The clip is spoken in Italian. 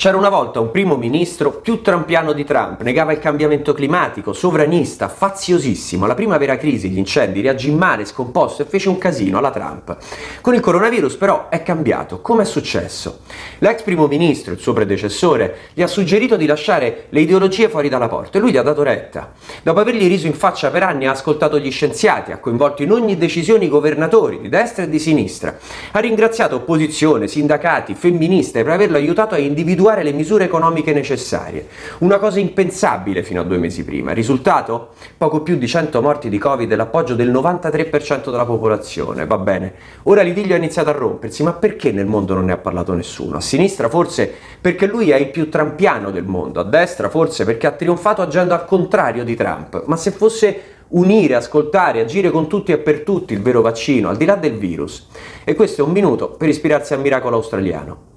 C'era una volta un primo ministro più trampiano di Trump, negava il cambiamento climatico, sovranista, faziosissimo. Alla primavera crisi, gli incendi, reagì male, scomposto e fece un casino alla Trump. Con il coronavirus però è cambiato. Come è successo? L'ex primo ministro, il suo predecessore, gli ha suggerito di lasciare le ideologie fuori dalla porta e lui gli ha dato retta. Dopo avergli riso in faccia per anni ha ascoltato gli scienziati, ha coinvolto in ogni decisione i governatori di destra e di sinistra. Ha ringraziato opposizione, sindacati, femministe per averlo aiutato a individuare individuare le misure economiche necessarie. Una cosa impensabile fino a due mesi prima. Risultato? Poco più di 100 morti di Covid e l'appoggio del 93% della popolazione. Va bene. Ora l'idillio ha iniziato a rompersi, ma perché nel mondo non ne ha parlato nessuno? A sinistra forse perché lui è il più trampiano del mondo, a destra forse perché ha trionfato agendo al contrario di Trump. Ma se fosse unire, ascoltare, agire con tutti e per tutti il vero vaccino, al di là del virus. E questo è un minuto per ispirarsi al miracolo australiano.